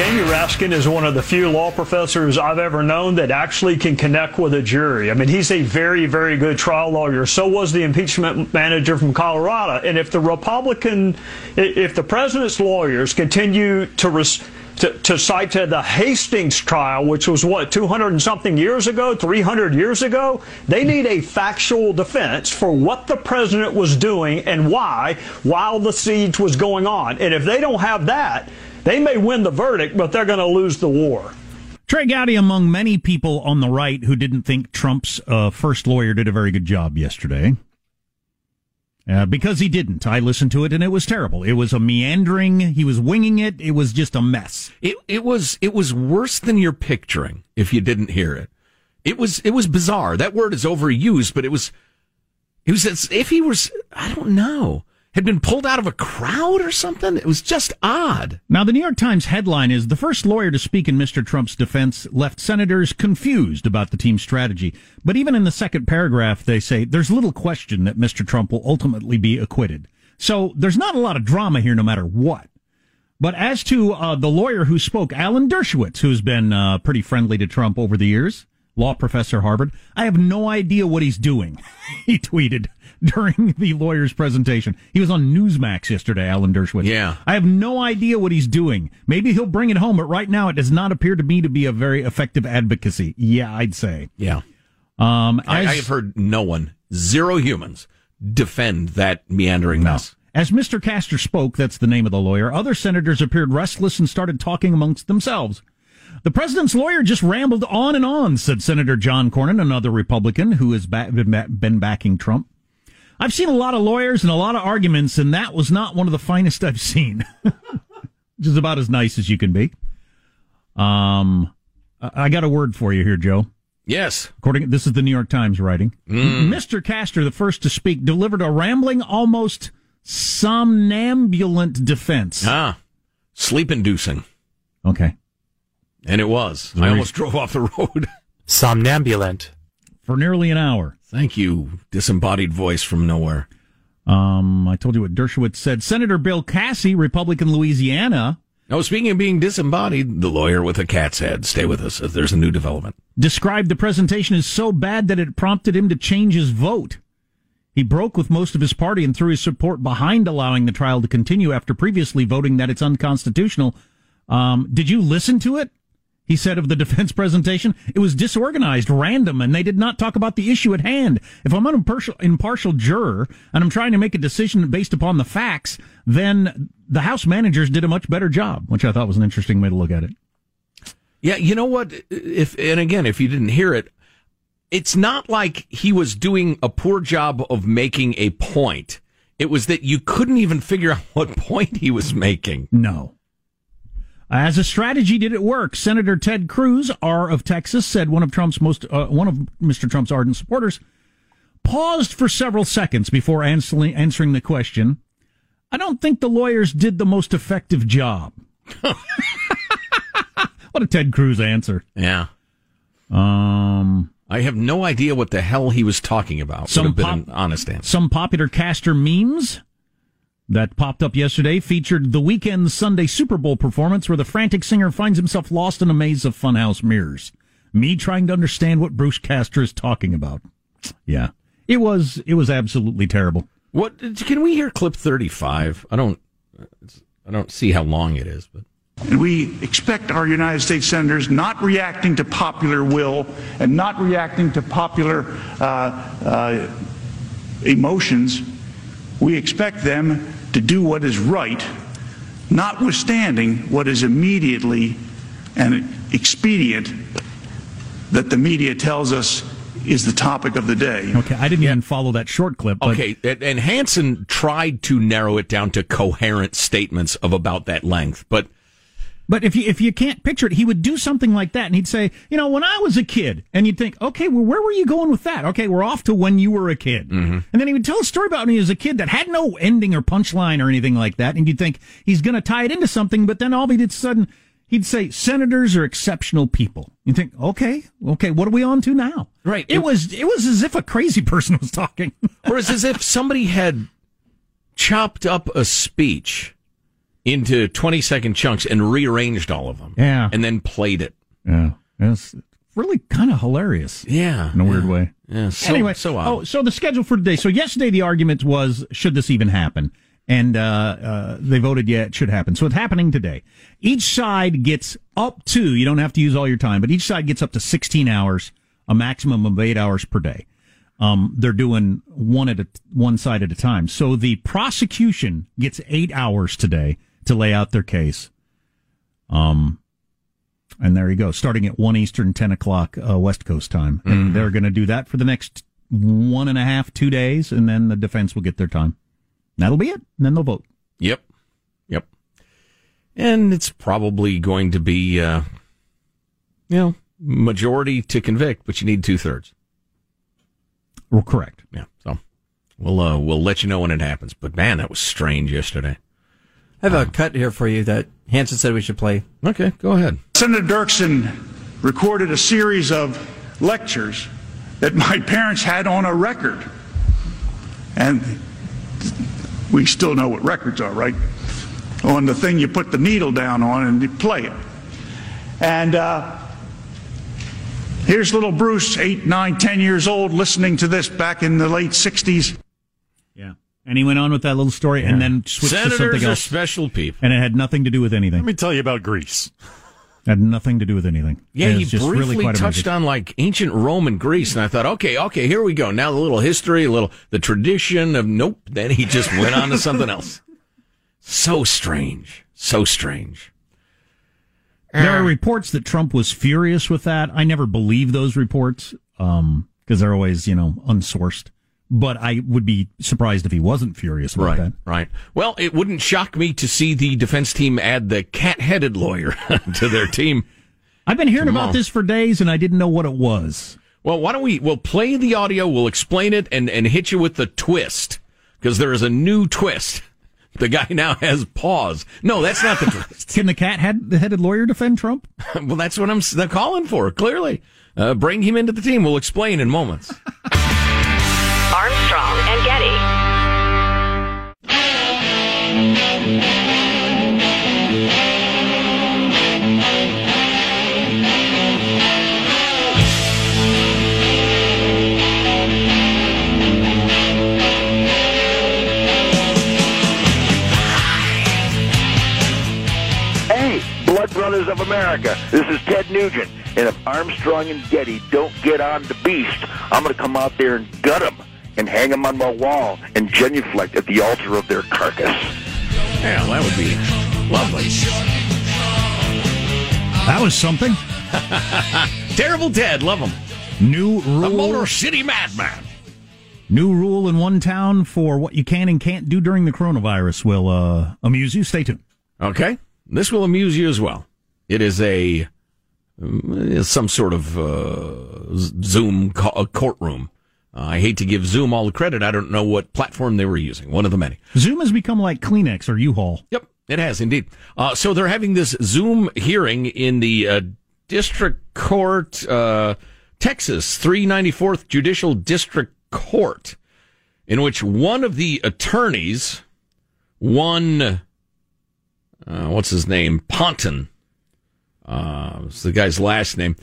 Jamie Raskin is one of the few law professors I've ever known that actually can connect with a jury. I mean, he's a very, very good trial lawyer. So was the impeachment manager from Colorado. And if the Republican, if the president's lawyers continue to, res, to, to cite to the Hastings trial, which was what, 200 and something years ago, 300 years ago, they need a factual defense for what the president was doing and why while the siege was going on. And if they don't have that, they may win the verdict, but they're going to lose the war. Trey Gowdy, among many people on the right who didn't think Trump's uh, first lawyer did a very good job yesterday. Uh, because he didn't. I listened to it and it was terrible. It was a meandering. He was winging it. It was just a mess. It it was it was worse than you're picturing. If you didn't hear it, it was it was bizarre. That word is overused, but it was it was as if he was. I don't know had been pulled out of a crowd or something. It was just odd. Now, the New York Times headline is The first lawyer to speak in Mr. Trump's defense left senators confused about the team's strategy. But even in the second paragraph, they say there's little question that Mr. Trump will ultimately be acquitted. So there's not a lot of drama here, no matter what. But as to uh, the lawyer who spoke, Alan Dershowitz, who's been uh, pretty friendly to Trump over the years, law professor Harvard, I have no idea what he's doing, he tweeted. during the lawyer's presentation. He was on Newsmax yesterday, Alan Dershowitz. Yeah. I have no idea what he's doing. Maybe he'll bring it home, but right now it does not appear to me to be a very effective advocacy. Yeah, I'd say. Yeah. Um, I, I have heard no one, zero humans, defend that meandering no. mess. As Mr. Castor spoke, that's the name of the lawyer, other senators appeared restless and started talking amongst themselves. The president's lawyer just rambled on and on, said Senator John Cornyn, another Republican who has been backing Trump. I've seen a lot of lawyers and a lot of arguments, and that was not one of the finest I've seen. Which is about as nice as you can be. Um, I got a word for you here, Joe. Yes. According, this is the New York Times writing. Mm. Mr. Castor, the first to speak, delivered a rambling, almost somnambulant defense. Ah, sleep inducing. Okay. And it was. I almost drove off the road. Somnambulant. For nearly an hour. Thank you, disembodied voice from nowhere. Um, I told you what Dershowitz said. Senator Bill Cassidy, Republican Louisiana. Oh, speaking of being disembodied, the lawyer with a cat's head. Stay with us as there's a new development. Described the presentation as so bad that it prompted him to change his vote. He broke with most of his party and threw his support behind allowing the trial to continue after previously voting that it's unconstitutional. Um, did you listen to it? He said of the defense presentation, it was disorganized, random, and they did not talk about the issue at hand. If I'm an impartial, impartial juror and I'm trying to make a decision based upon the facts, then the House managers did a much better job, which I thought was an interesting way to look at it. Yeah, you know what? If and again, if you didn't hear it, it's not like he was doing a poor job of making a point. It was that you couldn't even figure out what point he was making. No. As a strategy, did it work? Senator Ted Cruz, R of Texas, said one of Trump's most uh, one of Mr. Trump's ardent supporters paused for several seconds before answering, answering the question. I don't think the lawyers did the most effective job. what a Ted Cruz answer. Yeah. Um, I have no idea what the hell he was talking about. Some Would have been pop- honest answer. Some popular Castor memes that popped up yesterday featured the Weeknd Sunday Super Bowl performance where the frantic singer finds himself lost in a maze of funhouse mirrors. Me trying to understand what Bruce Castor is talking about. Yeah. It was it was absolutely terrible. What can we hear? Clip thirty-five. I don't. I don't see how long it is, but And we expect our United States senators not reacting to popular will and not reacting to popular uh, uh, emotions. We expect them to do what is right, notwithstanding what is immediately and expedient that the media tells us is the topic of the day. Okay, I didn't even follow that short clip. But okay. And and Hanson tried to narrow it down to coherent statements of about that length, but But if you if you can't picture it, he would do something like that, and he'd say, you know, when I was a kid, and you'd think, okay, well, where were you going with that? Okay, we're off to when you were a kid, Mm-hmm. and then he would tell a story about when he was a kid that had no ending or punchline or anything like that, and you'd think he's going to tie it into something, but then all of a sudden he'd say, senators are exceptional people. You think, okay, okay, what are we on to now? Right. It, It- was it was as if a crazy person was talking. or it's as if somebody had chopped up a speech into twenty-second chunks and rearranged all of them. Yeah. and then played it. yeah, it's really kind of hilarious. Yeah, in a weird way. Yeah. So, anyway, so odd. oh, so the schedule for today. So yesterday the argument was should this even happen, and uh, uh, they voted yeah it should happen. So it's happening today. Each side gets up to you don't have to use all your time, but each side gets up to sixteen hours, a maximum of eight hours per day. Um, they're doing one at a one side at a time. So the prosecution gets eight hours today to lay out their case. Um, and there you go, starting at one Eastern, ten o'clock uh, West Coast time. And they're going to do that for the next one and a half, two days, and then the defense will get their time. That'll be it. And then they'll vote. Yep. Yep. And it's probably going to be, uh, you know, majority to convict, but you need two thirds. Well, correct. Yeah. So we'll, uh, we'll let you know when it happens. But man, that was strange yesterday. I have a cut here for you that Hanson said we should play. Okay. Go ahead. Senator Dirksen recorded a series of lectures that my parents had on a record. And we still know what records are, right? On the thing you put the needle down on and you play it. And uh, here's little Bruce, eight, nine, ten years old, listening to this back in the late 60s. And he went on with that little story and then switched to Senators something are else. special people. And it had nothing to do with anything. Let me tell you about Greece. had nothing to do with anything. Yeah, he just briefly really touched amazing. on like ancient Rome and Greece, and I thought, okay, okay, here we go. Now the little history, a little the tradition of nope. Then he just went on to something else. So strange, so strange. There are ah. reports that Trump was furious with that. I never believe those reports um, because they're always, you know, unsourced. But I would be surprised if he wasn't furious about Right, that. right. Well, it wouldn't shock me to see the defense team add the cat-headed lawyer to their team. I've been hearing Tomorrow. about this for days, and I didn't know what it was. Well, why don't we? We'll play the audio. We'll explain it and and hit you with the twist because there is a new twist. The guy now has paws. No, that's not the twist. Can the cat-headed lawyer defend Trump? well, that's what I'm calling for. Clearly, uh, bring him into the team. We'll explain in moments. Brothers of America. This is Ted Nugent. And if Armstrong and Getty don't get on the beast, I'm going to come out there and gut them and hang them on my wall and genuflect at the altar of their carcass. Yeah, that would be lovely. That was something. Terrible Ted, love him. New rule. The Motor City Madman. New rule in one town for what you can and can't do during the coronavirus will uh, amuse you. Stay tuned. Okay, this will amuse you as well. It is a some sort of uh, Zoom co- courtroom. Uh, I hate to give Zoom all the credit. I don't know what platform they were using. One of the many. Zoom has become like Kleenex or U-Haul. Yep, it has indeed. Uh, so they're having this Zoom hearing in the uh, District Court, uh, Texas, 394th Judicial District Court, in which one of the attorneys, one, uh, what's his name? Ponton. Uh, it's the guy's last name.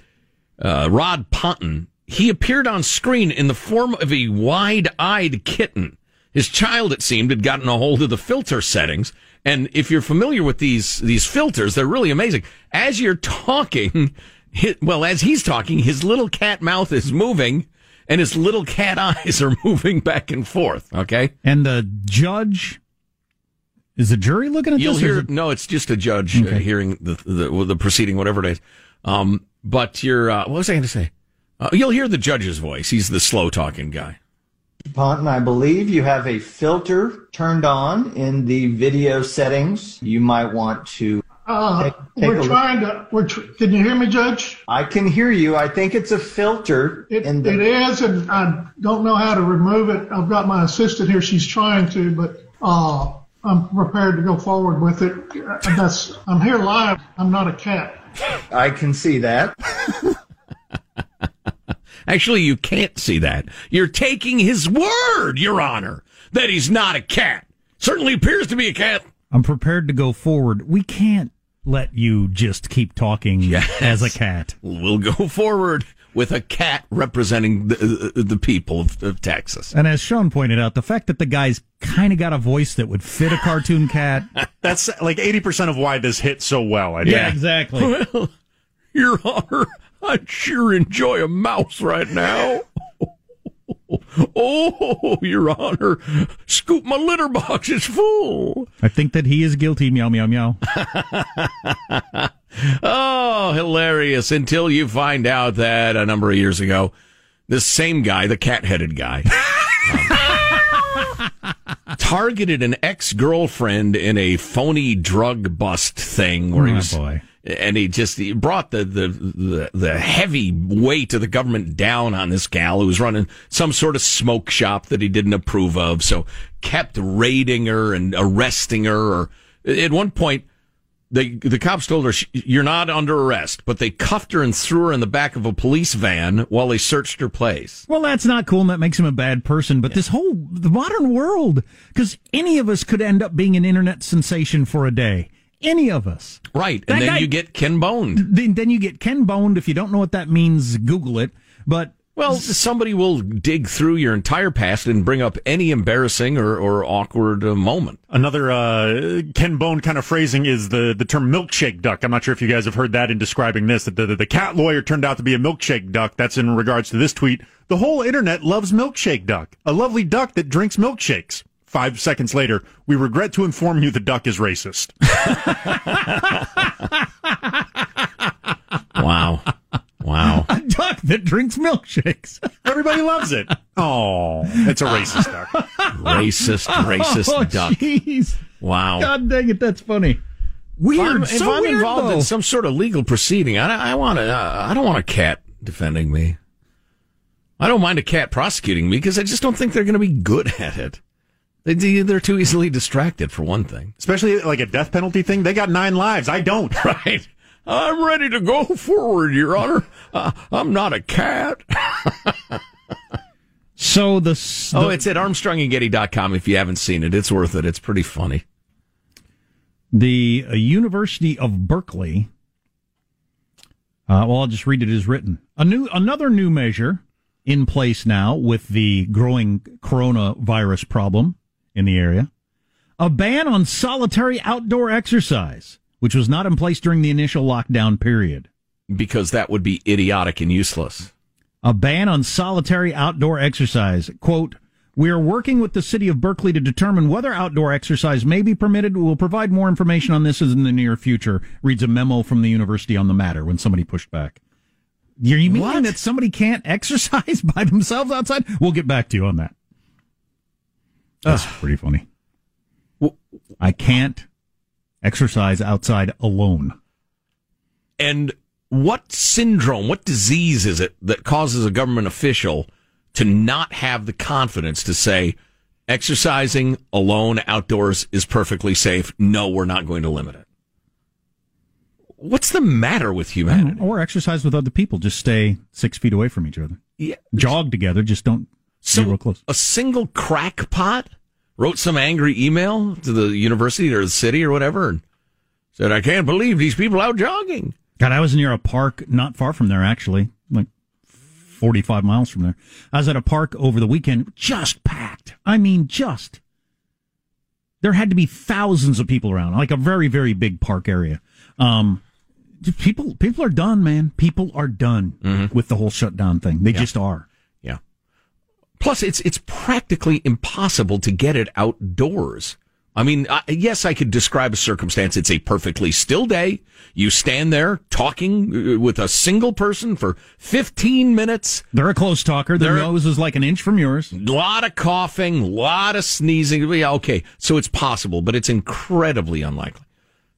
Uh, Rod Ponton. He appeared on screen in the form of a wide-eyed kitten. His child, it seemed, had gotten a hold of the filter settings. And if you're familiar with these, these filters, they're really amazing. As you're talking, well, as he's talking, his little cat mouth is moving and his little cat eyes are moving back and forth. Okay. And the judge is the jury looking at You'll this? hear it... no, it's just a judge uh, hearing the, the the proceeding, whatever it is. Um, but you're uh, what was I going to say? Uh, you'll hear the judge's voice. He's the slow talking guy. Ponton, I believe you have a filter turned on in the video settings. You might want to. Uh, take, take we're trying to. We're tr- can you hear me, Judge? I can hear you. I think it's a filter. It, in the- it is, and I don't know how to remove it. I've got my assistant here. She's trying to, but uh, I'm prepared to go forward with it. That's. I'm here live. I'm not a cat. I can see that. Actually, you can't see that. You're taking his word, Your Honor, that he's not a cat. Certainly appears to be a cat. I'm prepared to go forward. We can't let you just keep talking Yes. as a cat. We'll go forward with a cat representing the, uh, uh, the people of, of Texas. And as Sean pointed out, the fact that the guy's kind of got a voice that would fit a cartoon cat. That's like 80% of why this hit so well. I think. Yeah, exactly. Well, Your Honor, I sure enjoy a mouse right now. Oh, Your Honor, scoop my litter box, is full. I think that he is guilty. Meow, meow, meow. Oh, hilarious. Until you find out that a number of years ago, this same guy, the cat headed guy, um, targeted an ex girlfriend in a phony drug bust thing where he Oh, was. boy. And he just he brought the, the, the, the heavy weight of the government down on this gal who was running some sort of smoke shop that he didn't approve of. So kept raiding her and arresting her. Or at one point, they the cops told her you're not under arrest, but they cuffed her and threw her in the back of a police van while they searched her place. Well, that's not cool, and that makes him a bad person. But this whole the modern world, because any of us could end up being an internet sensation for a day. Any of us. Right, That and then guy- you get Ken boned. Then, then you get Ken boned. If you don't know what that means, Google it. But Well, somebody will dig through your entire past and bring up any embarrassing or, or awkward uh, moment. Another uh, Ken Bone kind of phrasing is the, the term milkshake duck. I'm not sure if you guys have heard that in describing this. That the, the, the cat lawyer turned out to be a milkshake duck. That's in regards to this tweet. The whole internet loves milkshake duck, a lovely duck that drinks milkshakes. Five seconds later, we regret to inform you the duck is racist. Wow. Wow. a duck that drinks milkshakes. Everybody loves it. Oh, it's a racist duck. racist, racist oh, duck. Jeez. Wow. God dang it, that's funny. Weird. If I'm, if I'm weird, involved though. in some sort of legal proceeding, I, I want to. Uh, I don't want a cat defending me. I don't mind a cat prosecuting me because I just don't think they're going to be good at it. They, they're too easily distracted, for one thing. Especially like a death penalty thing. They got nine lives. I don't. Right. I'm ready to go forward, Your Honor. Uh, I'm not a cat. So the, s- Oh, it's at ArmstrongandGetty.com if you haven't seen it. It's worth it. It's pretty funny. the uh, University of Berkeley. Uh, well, I'll just read it as written. A new, another new measure in place now with the growing coronavirus problem in the area. A ban on solitary outdoor exercise which was not in place during the initial lockdown period. Because that would be idiotic and useless. A ban on solitary outdoor exercise. Quote, we are working with the city of Berkeley to determine whether outdoor exercise may be permitted. We'll provide more information on this in the near future, reads a memo from the university on the matter when somebody pushed back. You're meaning What? that somebody can't exercise by themselves outside? We'll get back to you on that. That's pretty funny. I can't exercise outside alone. And what syndrome, what disease is it that causes a government official to not have the confidence to say exercising alone outdoors is perfectly safe? No, we're not going to limit it. What's the matter with humanity? Or exercise with other people. Just stay six feet away from each other. Yeah. Jog together. Just don't So be real close. a single crackpot wrote some angry email to the university or the city or whatever and said, I can't believe these people out jogging. God, I was near a park not far from there, actually, like 45 miles from there. I was at a park over the weekend, just packed. I mean, just. There had to be thousands of people around, like a very, very big park area. Um, people, people are done, man. People are done with the whole shutdown thing. They Yeah. just are. Plus, it's it's practically impossible to get it outdoors. I mean, I, yes, I could describe a circumstance. It's a perfectly still day. You stand there talking uh, with a single person for 15 minutes. They're a close talker. Their They're- nose is like an inch from yours. A lot of coughing, a lot of sneezing. Yeah, okay. So it's possible, but it's incredibly unlikely.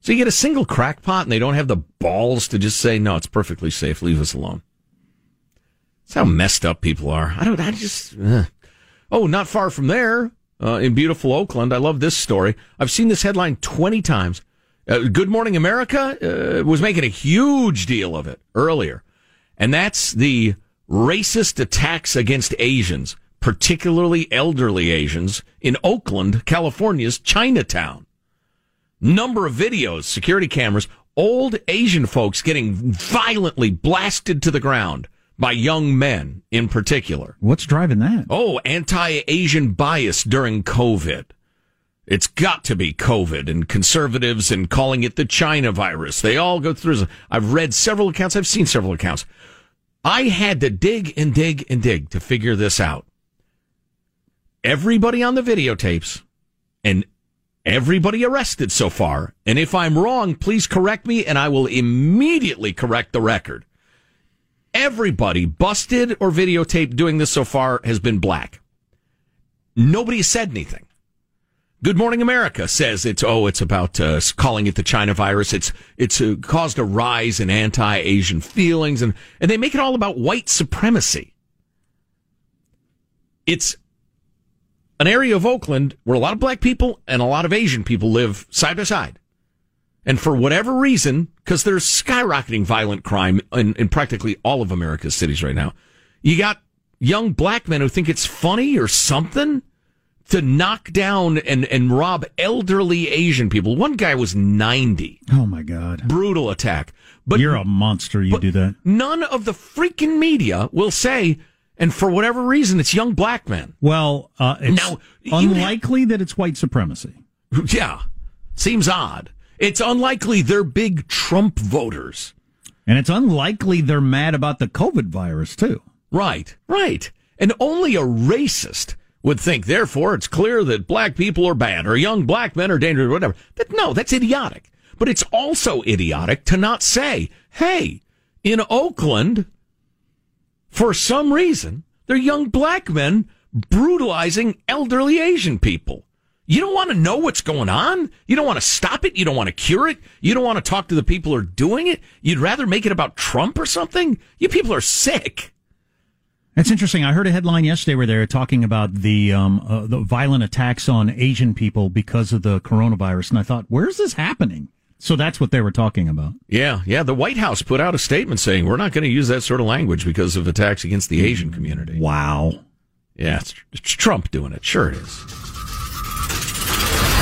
So you get a single crackpot and they don't have the balls to just say, no, it's perfectly safe. Leave us alone. That's how messed up people are. I don't, I just, uh. oh, not far from there, uh, in beautiful Oakland. I love this story. I've seen this headline 20 times. Uh, Good Morning America uh, was making a huge deal of it earlier. And that's the racist attacks against Asians, particularly elderly Asians, in Oakland, California's Chinatown. Number of videos, security cameras, old Asian folks getting violently blasted to the ground by young men in particular. What's driving that? Oh, anti Asian bias during COVID. It's got to be COVID and conservatives and calling it the China virus. They all go through. I've read several accounts. I've seen several accounts. I had to dig and dig and dig to figure this out. Everybody on the videotapes and everybody arrested so far. And if I'm wrong, please correct me and I will immediately correct the record. Everybody busted or videotaped doing this so far has been black. Nobody said anything. Good Morning America says it's oh it's about uh, calling it the China virus. It's it's uh, caused a rise in anti-Asian feelings and and they make it all about white supremacy. It's an area of Oakland where a lot of black people and a lot of Asian people live side by side. And for whatever reason, because there's skyrocketing violent crime in, in practically all of America's cities right now, you got young black men who think it's funny or something to knock down and, and rob elderly Asian people. One guy was 90. Oh my God. Brutal attack. But You're a monster. You do that. none of the freaking media will say, and for whatever reason, it's young black men. Well, uh, it's Now, unlikely that it's white supremacy. Yeah. Seems odd. It's unlikely they're big Trump voters. And it's unlikely they're mad about the COVID virus, too. Right, right. And only a racist would think, therefore, it's clear that black people are bad or young black men are dangerous or whatever. That, no, that's idiotic. But it's also idiotic to not say, hey, in Oakland, for some reason, they're young black men brutalizing elderly Asian people. You don't want to know what's going on. You don't want to stop it. You don't want to cure it. You don't want to talk to the people who are doing it. You'd rather make it about Trump or something. You people are sick. That's interesting. I heard a headline yesterday where they were talking about the um, uh, the violent attacks on Asian people because of the coronavirus, and I thought, where's this happening? So that's what they were talking about. Yeah, yeah. The White House put out a statement saying we're not going to use that sort of language because of attacks against the Asian community. Wow. Yeah, it's, it's Trump doing it. Sure it is.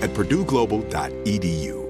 at purdueglobal.edu.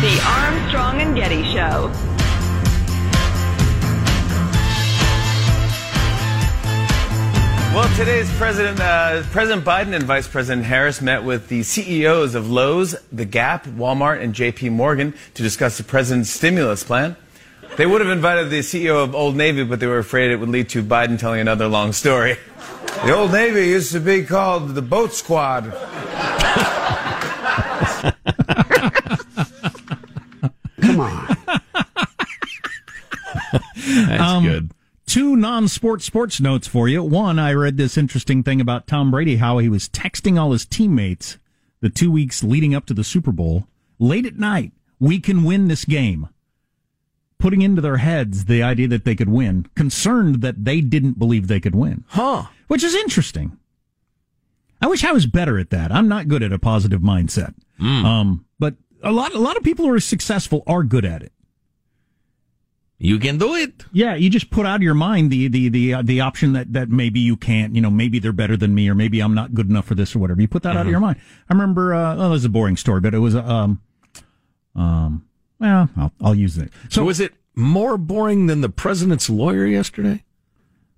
The Armstrong and Getty Show. Well, today's President uh, President Biden and Vice President Harris met with the CEOs of Lowe's, The Gap, Walmart, and J.P. Morgan to discuss the president's stimulus plan. They would have invited the CEO of Old Navy, but they were afraid it would lead to Biden telling another long story. The Old Navy used to be called the Boat Squad. Come on. That's um, good. Two non-sport sports notes for you. One, I read this interesting thing about Tom Brady, how he was texting all his teammates the two weeks leading up to the Super Bowl late at night. We can win this game. Putting into their heads the idea that they could win, concerned that they didn't believe they could win. Huh. Which is interesting. I wish I was better at that. I'm not good at a positive mindset. Um, but a lot, a lot of people who are successful are good at it. You can do it. Yeah, you just put out of your mind the the the uh, the option that that maybe you can't. You know, maybe they're better than me, or maybe I'm not good enough for this, or whatever. You put that out of Mhm. your mind. I remember. Uh, oh, this is a boring story, but it was um um. Well, I'll, I'll use it. So was it more boring than the president's lawyer yesterday?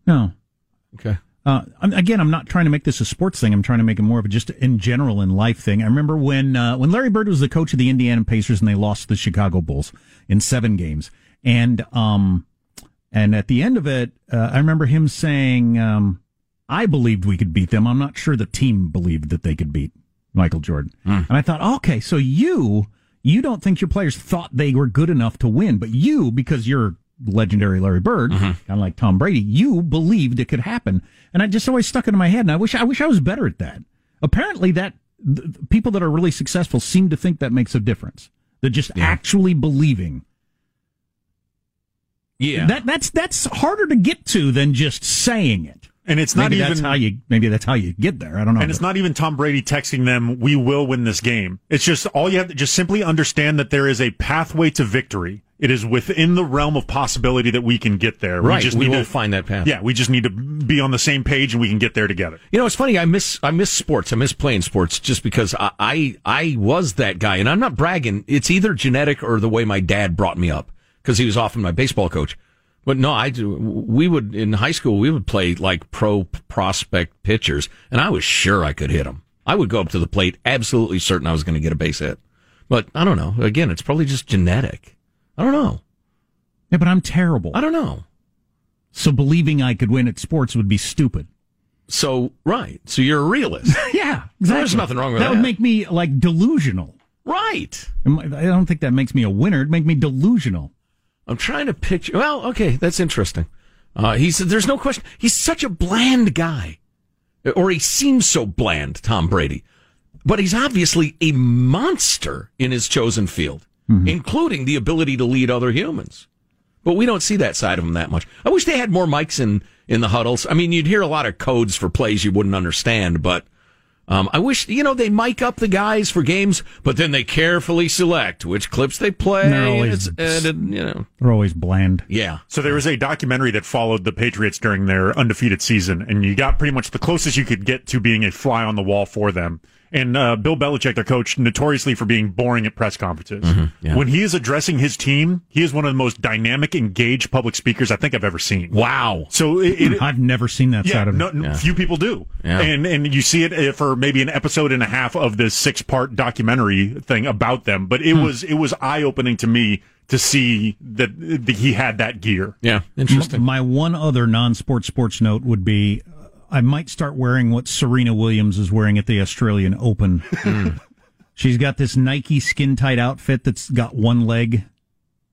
No. Okay. Uh, again, I'm not trying to make this a sports thing. I'm trying to make it more of a just in general in life thing. I remember when uh, when Larry Bird was the coach of the Indiana Pacers and they lost to the Chicago Bulls in seven games, and um and at the end of it, uh, I remember him saying, um, "I believed we could beat them. I'm not sure the team believed that they could beat Michael Jordan." And I thought, okay, so you you don't think your players thought they were good enough to win, but you because you're legendary Larry Bird, mm-hmm. kind of like Tom Brady, you believed it could happen, and I just always stuck it in my head. And I wish I wish I was better at that. Apparently, that th- people that are really successful seem to think that makes a difference. That just actually believing. Yeah, that that's that's harder to get to than just saying it. And it's not maybe that's even- how you maybe that's how you get there. I don't know. And it's not even Tom Brady texting them, we will win this game. It's just all you have to just simply understand that there is a pathway to victory. It is within the realm of possibility that we can get there. Right, We just we need will to find that path. Yeah, we just need to be on the same page and we can get there together. You know, it's funny. I miss I miss sports. I miss playing sports just because I, I I was that guy, and I'm not bragging. It's either genetic or the way my dad brought me up because he was often my baseball coach. But no, I do. We would in high school we would play like pro prospect pitchers, and I was sure I could hit them. I would go up to the plate, absolutely certain I was going to get a base hit. But I don't know. Again, it's probably just genetic. I don't know. Yeah, but I'm terrible. I don't know. So believing I could win at sports would be stupid. So right. So you're a realist. yeah, exactly. There's nothing wrong with that. That would make me like delusional. Right. I I don't think that makes me a winner. It'd make me delusional. I'm trying to picture. Well, okay, that's interesting. Uh, he said, "There's no question. He's such a bland guy, or he seems so bland." Tom Brady, but he's obviously a monster in his chosen field, including the ability to lead other humans. But we don't see that side of him that much. I wish they had more mics in in the huddles. I mean, you'd hear a lot of codes for plays you wouldn't understand, but. Um, I wish you know they mic up the guys for games, but then they carefully select which clips they play. And they're always- It's- and, you know, They're always bland. yeah. So there was a documentary that followed the Patriots during their undefeated season, and you got pretty much the closest you could get to being a fly on the wall for them. And uh, Bill Belichick, their coach, notoriously for being boring at press conferences. yeah. When he is addressing his team, he is one of the most dynamic, engaged public speakers I think I've ever seen. Wow. So it, it, I've never seen that yeah, side of no, him. no, few people do. Yeah. And and you see it uh, for maybe an episode and a half of this six part documentary thing about them. But it was it was eye opening to me to see that, that he had that gear. Yeah, interesting. M- My one other non-sports sports note would be uh, I might start wearing what Serena Williams is wearing at the Australian Open. Hmm. She's got this Nike skin tight outfit that's got one leg.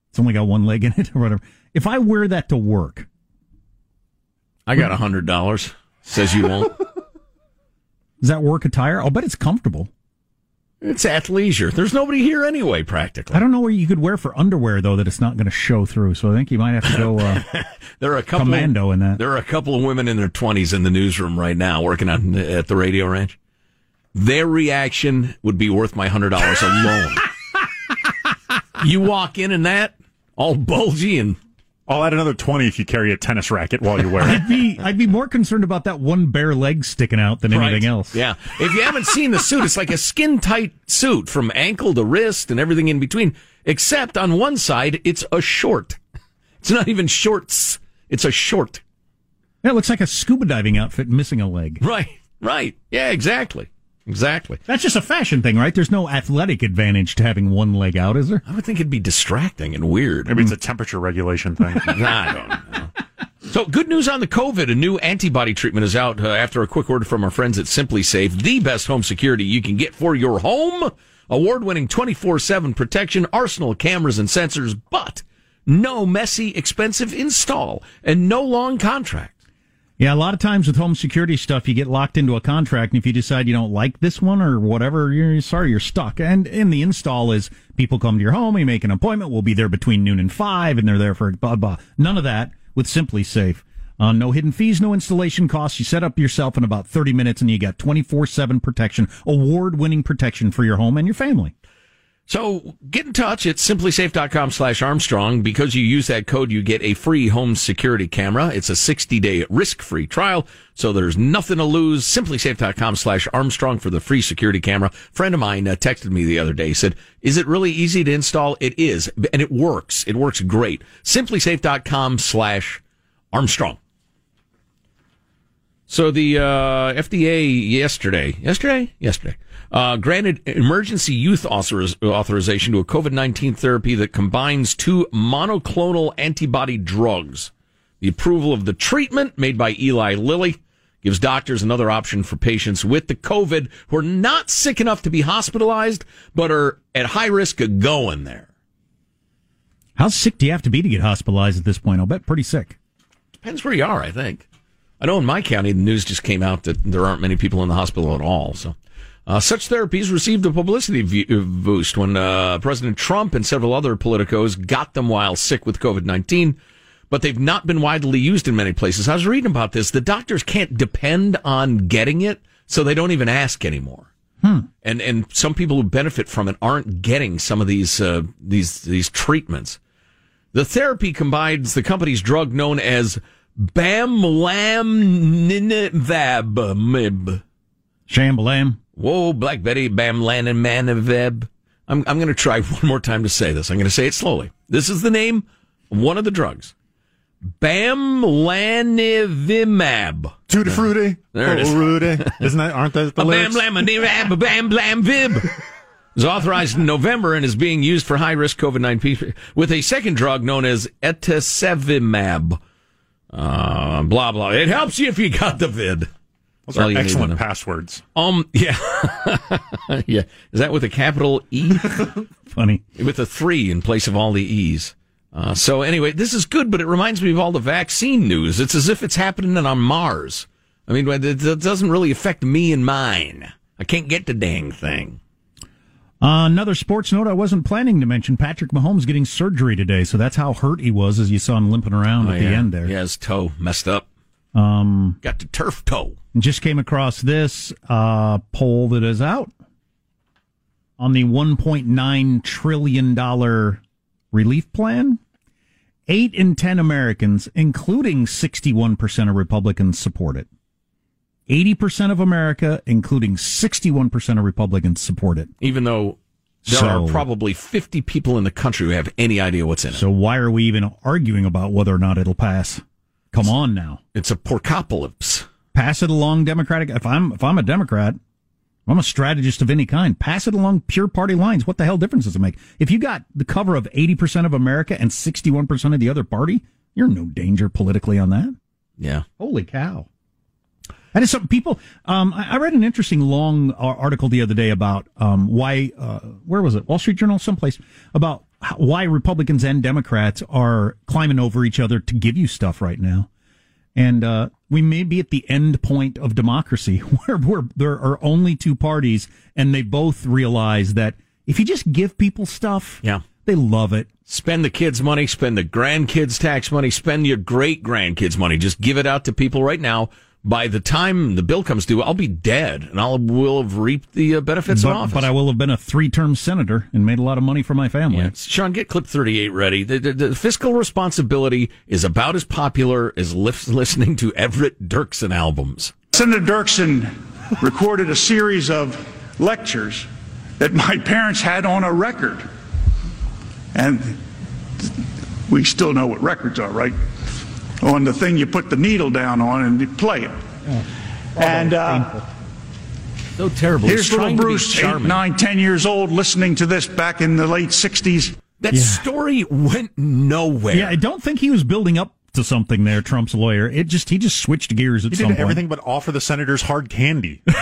It's only got one leg in it or whatever. If I wear that to work, I got a hundred dollars. Says you won't. does that work attire? I'll bet it's comfortable. It's athleisure. There's nobody here anyway, practically. I don't know where you could wear for underwear though that it's not going to show through. So I think you might have to go uh, There are a couple commando in that. There are a couple of women in their twenties in the newsroom right now working on at the radio ranch. Their reaction would be worth my hundred dollars alone. you walk in in that all bulgy and I'll add another twenty if you carry a tennis racket while you wear it. I'd be I'd be more concerned about that one bare leg sticking out than anything else. Yeah. If you haven't seen the suit, it's like a skin tight suit from ankle to wrist and everything in between. Except on one side, it's a short. It's not even shorts. It's a short. Yeah, it looks like a scuba diving outfit missing a leg. Right. Right. Yeah, exactly. Exactly. That's just a fashion thing, right? There's no athletic advantage to having one leg out, is there? I would think it'd be distracting and weird. Maybe it's a temperature regulation thing. I don't know. So, good news on the COVID. A new antibody treatment is out uh, after a quick word from our friends at SimpliSafe, the best home security you can get for your home. Award winning 24 7 protection, arsenal cameras and sensors, but no messy, expensive install and no long contract. Yeah, a lot of times with home security stuff, you get locked into a contract, and if you decide you don't like this one or whatever, you're sorry, you're stuck. And in the install is people come to your home, you make an appointment, we'll be there between noon and five, and they're there for blah blah. None of that with SimpliSafe. Uh, no hidden fees, no installation costs. You set up yourself in about 30 minutes and you got 24-7 protection, award-winning protection for your home and your family. So get in touch at simplisafe.com slash Armstrong. Because you use that code, you get a free home security camera. It's a 60 day risk free trial. So there's nothing to lose. Simplisafe.com slash Armstrong for the free security camera. friend of mine uh, texted me the other day, said, is it really easy to install? It is. And it works. It works great. Simplisafe.com slash Armstrong. So the uh, FDA yesterday, yesterday, yesterday, uh, granted emergency youth authoriz- authorization to a COVID nineteen therapy that combines two monoclonal antibody drugs. The approval of the treatment made by Eli Lilly gives doctors another option for patients with the COVID who are not sick enough to be hospitalized, but are at high risk of going there. How sick do you have to be to get hospitalized at this point? I'll bet pretty sick. Depends where you are, I think. I know in my county, the news just came out that there aren't many people in the hospital at all. So, uh, such therapies received a publicity v- boost when uh, President Trump and several other politicos got them while sick with COVID 19, but they've not been widely used in many places. I was reading about this. The doctors can't depend on getting it, so they don't even ask anymore. And and some people who benefit from it aren't getting some of these uh, these these treatments. The therapy combines the company's drug known as Bamlanivab. Shambalam. Whoa, Black Betty, Bamlanivab. I'm, I'm going to try one more time to say this. I'm going to say it slowly. This is the name of one of the drugs. Bamlanivimab. Tutti frutti. There it is. Rudy. Isn't that, aren't those the Bam lyrics? blam bam bam blam vib. Is authorized in November and is being used for high risk COVID 19 with a second drug known as etesevimab. Uh, blah, blah. It helps you if you got the vid. Those That's are you need to excellent passwords. Um, yeah. yeah. Is that with a capital E? Funny. With a three in place of all the E's. Uh, so anyway, this is good, but it reminds me of all the vaccine news. It's as if it's happening on Mars. I mean, it, doesn't really affect me and mine. I can't get the dang thing. Uh, another sports note I wasn't planning to mention Patrick Mahomes getting surgery today, so that's how hurt he was as you saw him limping around Oh, at the end there. Yeah, his toe messed up. Um, Got the turf toe. just came across this uh, poll that is out on the 1.9 trillion dollar relief plan. Eight in ten Americans, including 61% of Republicans, support it. 80% of America, including 61% of Republicans, support it. Even though there So- are probably 50 people in the country who have any idea what's in it. So why are we even arguing about whether or not it'll pass? Come on now. It's a porcopolis. Pass it along Democratic. If I'm if I'm a Democrat, I'm a strategist of any kind. Pass it along pure party lines. What the hell difference does it make? If you got the cover of 80% of America and 61% of the other party, you're in no danger politically on that. Yeah. Holy cow. That is something people. Um, I, I read an interesting long uh, article the other day about um, why. Uh, where was it? Wall Street Journal, someplace about why Republicans and Democrats are climbing over each other to give you stuff right now, and uh, we may be at the end point of democracy where, where there are only two parties, and they both realize that if you just give people stuff, Yeah. they love it. Spend the kids' money, spend the grandkids' tax money, spend your great grandkids' money. Just give it out to people right now. By the time the bill comes due, I'll be dead and I'll will have reaped the uh, benefits but, of office. but I will have been a three-term senator and made a lot of money for my family. Yeah. Sean, get clip 38 ready. The, the, the fiscal responsibility is about as popular as lis- listening to Everett Dirksen albums. Senator Dirksen recorded a series of lectures that my parents had on a record. And we still know what records are, right? On the thing you put the needle down on and you play it. and uh, So terrible. here's He's little trying to be Bruce, eight, nine, ten years old, listening to this back in the late 60s. That story went nowhere. Yeah, I don't think he was building up to something there, Trump's lawyer. It just he just switched gears at He some did point. everything but offer the senators hard candy.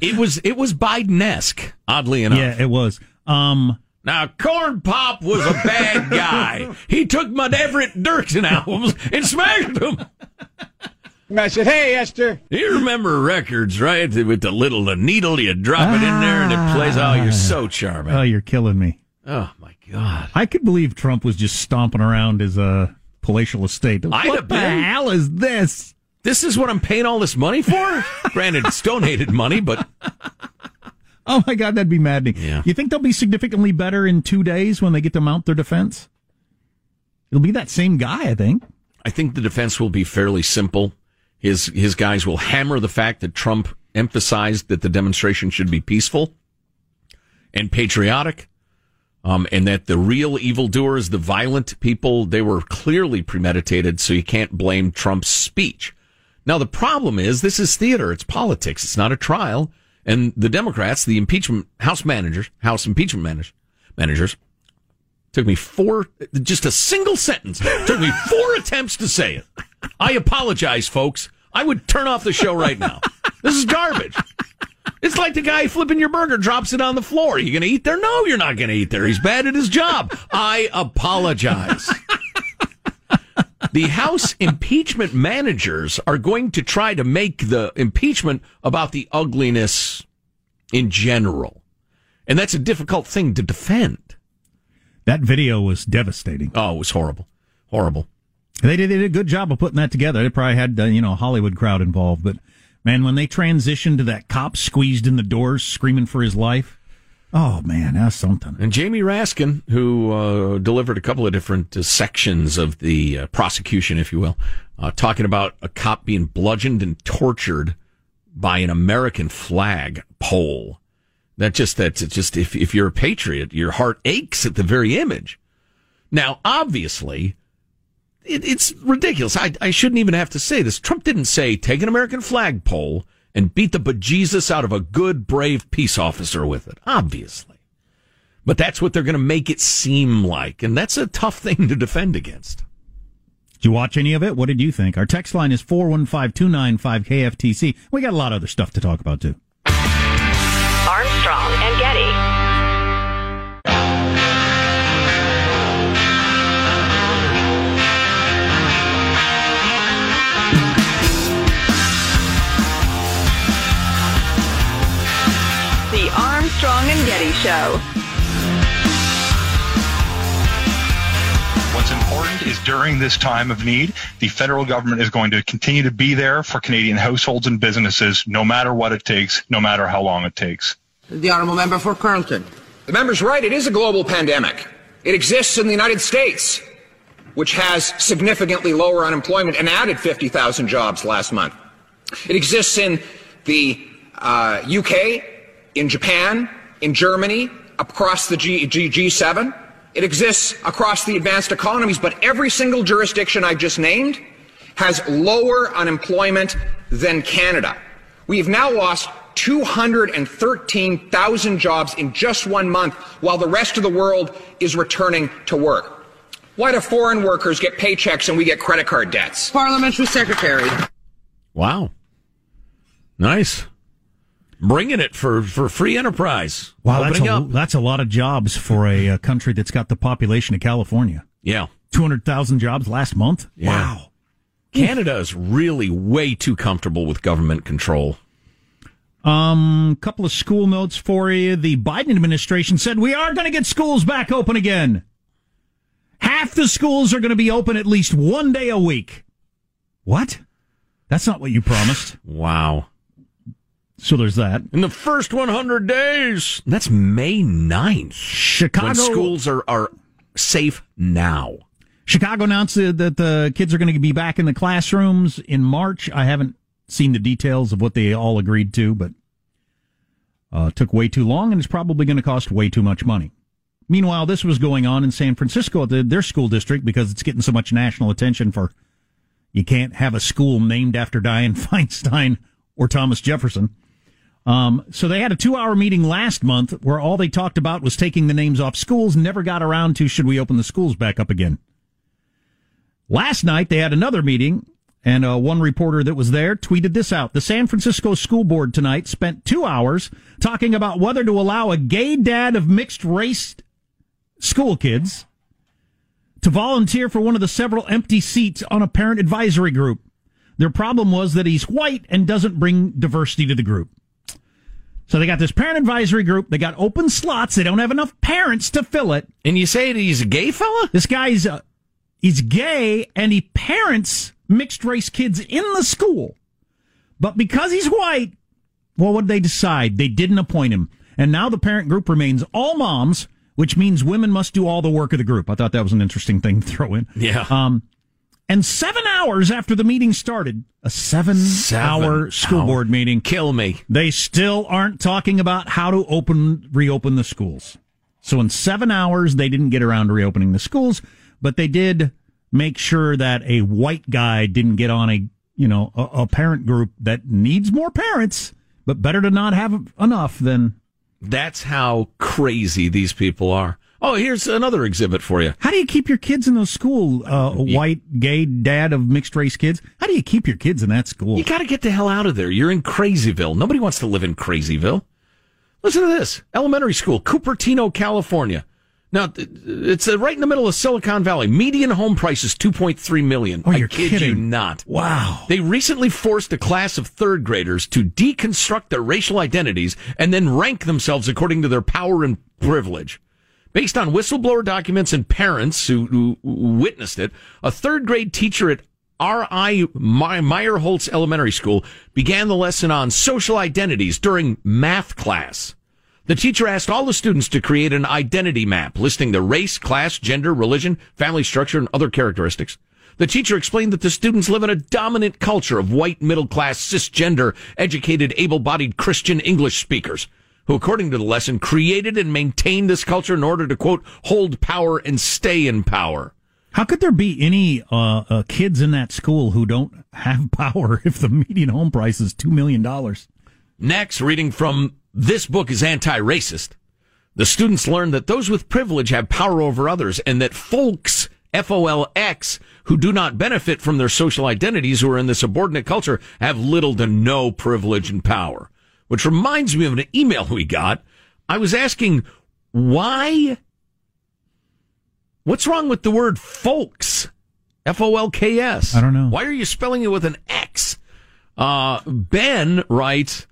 It was it was Biden-esque, oddly enough. Yeah, it was. Um Now, Corn Pop was a bad guy. he took my Everett Dirksen albums and smashed them. And I said, "Hey, Esther." You remember records, right? With the little the needle, you drop it in there and it plays. Oh, you're so charming. oh, you're killing me. Oh my god! I could believe Trump was just stomping around his uh palatial estate. I'd what the been. hell is this? This is what I'm paying all this money for. Granted, it's donated money, but Oh my god, that'd be maddening. Yeah. You think they'll be significantly better in two days when they get to mount their defense? It'll be that same guy, I think. I think the defense will be fairly simple. His his guys will hammer the fact that Trump emphasized that the demonstration should be peaceful and patriotic, um, and that the real evildoers, the violent people, they were clearly premeditated. So you can't blame Trump's speech. Now the problem is this is theater. It's politics. It's not a trial. And the Democrats, the impeachment House managers, House impeachment managers, managers Took me four, just a single sentence. Took me four attempts to say it. I apologize, folks. I would turn off the show right now. This is garbage. It's like the guy flipping your burger drops it on the floor. Are you going to eat there? No, you're not going to eat there. He's bad at his job. I apologize. The House impeachment managers are going to try to make the impeachment about the ugliness in general. And that's a difficult thing to defend. That video was devastating. Oh, it was horrible. Horrible. They did, they did a good job of putting that together. They probably had, uh, you know, a Hollywood crowd involved. But, man, when they transitioned to that cop squeezed in the doors screaming for his life, Oh man, that's something. And Jamie Raskin, who uh, delivered a couple of different uh, sections of the uh, prosecution, if you will, uh, talking about a cop being bludgeoned and tortured by an American flag pole. That just that's just if if you're a patriot, your heart aches at the very image. Now, obviously, it, it's ridiculous. I, I shouldn't even have to say this. Trump didn't say take an American flag pole and beat the bejesus out of a good, brave peace officer with it. Obviously. But that's what they're going to make it seem like. And that's a tough thing to defend against. Did you watch any of it? What did you think? Our text line is 415 295 KFTC. We got a lot of other stuff to talk about, too. Armstrong and Armstrong and Getty Show. What's important is during this time of need, the federal government is going to continue to be there for Canadian households and businesses, no matter what it takes, no matter how long it takes. The Honourable Member for Carleton. The member's right. It is a global pandemic. It exists in the United States, which has significantly lower unemployment and added 50,000 jobs last month. It exists in the uh, UK, in Japan, in Germany, across the G- G- G7. It exists across the advanced economies, but every single jurisdiction I've just named has lower unemployment than Canada. We've now lost 213,000 jobs in just one month while the rest of the world is returning to work. Why do foreign workers get paychecks and we get credit card debts? Parliamentary Secretary. Wow. Nice. Bringing it for, for free enterprise. Wow, that's a, that's a lot of jobs for a, uh country that's got the population of California. Yeah. 200,000 jobs last month? Yeah. Wow. Canada is really way too comfortable with government control. Um, couple of school notes for you. The Biden administration said we are going to get schools back open again. Half the schools are going to be open at least one day a week. What? That's not what you promised. Wow. So there's that. In the first 100 days. That's May 9th. Chicago. When schools are, are safe now. Chicago announced that the kids are going to be back in the classrooms in March. I haven't seen the details of what they all agreed to, but uh, it took way too long and it's probably going to cost way too much money. Meanwhile, this was going on in San Francisco at the, their school district because it's getting so much national attention for you can't have a school named after Dianne Feinstein or Thomas Jefferson. Um, so they had a two hour meeting last month where all they talked about was taking the names off schools, never got around to should we open the schools back up again. Last night they had another meeting and uh, one reporter that was there tweeted this out. The San Francisco School Board tonight spent two hours talking about whether to allow a gay dad of mixed race school kids to volunteer for one of the several empty seats on a parent advisory group. Their problem was that he's white and doesn't bring diversity to the group. So they got this parent advisory group. They got open slots. They don't have enough parents to fill it. And you say that he's a gay fella? This guy's uh, he's gay and he parents mixed race kids in the school. But because he's white, well, what did they decide? They didn't appoint him. And now the parent group remains all moms, which means women must do all the work of the group. I thought that was an interesting thing to throw in. Yeah. Um, and seven hours after the meeting started, a seven, hour school hour. board meeting, Kill me. they still aren't talking about how to open, reopen the schools. So in seven hours, they didn't get around to reopening the schools, but they did make sure that a white guy didn't get on a, you know, a, a parent group that needs more parents, but better to not have enough than. That's how crazy these people are. Oh, here's another exhibit for you. How do you keep your kids in those school? Uh, white gay dad of mixed race kids. How do you keep your kids in that school? You got to get the hell out of there. You're in Crazyville. Nobody wants to live in Crazyville. Listen to this. Elementary school, Cupertino, California. Now, it's uh, right in the middle of Silicon Valley. Median home price is 2.3 million. Oh, you're kid you kidding. not. Wow. They recently forced a class of third graders to deconstruct their racial identities and then rank themselves according to their power and privilege. Based on whistleblower documents and parents who, who witnessed it, a third grade teacher at R.I. Meyerholz Elementary School began the lesson on social identities during math class. The teacher asked all the students to create an identity map listing their race, class, gender, religion, family structure, and other characteristics. The teacher explained that the students live in a dominant culture of white, middle class, cisgender, educated, able bodied Christian English speakers who, according to the lesson, created and maintained this culture in order to, quote, hold power and stay in power. How could there be any uh, uh, kids in that school who don't have power if the median home price is $2 million? Next, reading from This Book is Anti-Racist. The students learn that those with privilege have power over others and that folks, F-O-L-X, who do not benefit from their social identities who are in the subordinate culture have little to no privilege and power. Which reminds me of an email we got. I was asking why What's wrong with the word folks? F O L K S. I don't know. Why are you spelling it with an X? Uh, ben writes,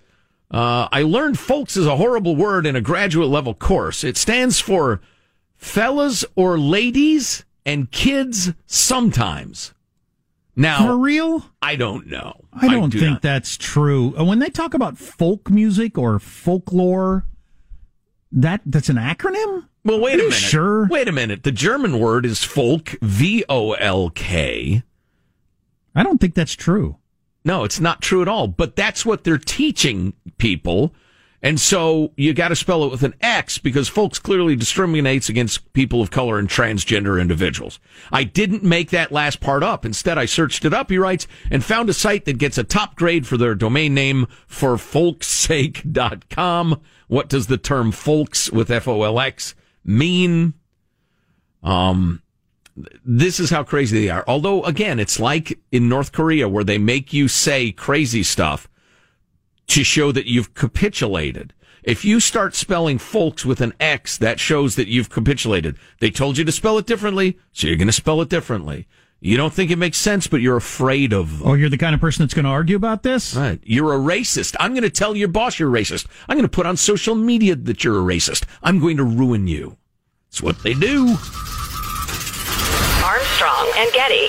uh, I learned folks is a horrible word in a graduate level course. It stands for fellas or ladies and kids sometimes. Now, For real? I don't know. I don't do think not. that's true. Uh, When they talk about folk music or folklore, that that's an acronym. Well, wait Are a you minute. Sure. Wait a minute. The German word is folk, V O L K. I don't think that's true. No, it's not true at all. But that's what they're teaching people. And so you got to spell it with an X because folks clearly discriminates against people of color and transgender individuals. I didn't make that last part up. Instead, I searched it up, he writes, and found a site that gets a top grade for their domain name for folksake.com. What does the term folks with F-O-L-X mean? Um, this is how crazy they are. Although, again, it's like in North Korea where they make you say crazy stuff to show that you've capitulated. If you start spelling folks with an X, that shows that you've capitulated. They told you to spell it differently, so you're going to spell it differently. You don't think it makes sense, but you're afraid of them. Oh, you're the kind of person that's going to argue about this? Right. You're a racist. I'm going to tell your boss you're racist. I'm going to put on social media that you're a racist. I'm going to ruin you. It's what they do. Armstrong and Getty.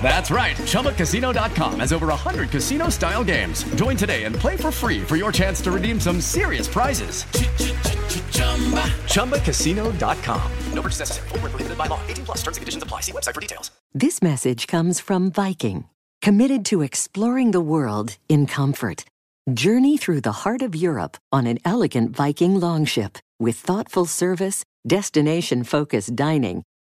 That's right. ChumbaCasino.com has over 100 casino style games. Join today and play for free for your chance to redeem some serious prizes. ChumbaCasino.com. No purchase necessary. Void where prohibited by law. 18 plus terms and conditions apply. See website for details. This message comes from Viking, committed to exploring the world in comfort. Journey through the heart of Europe on an elegant Viking longship with thoughtful service, destination focused dining,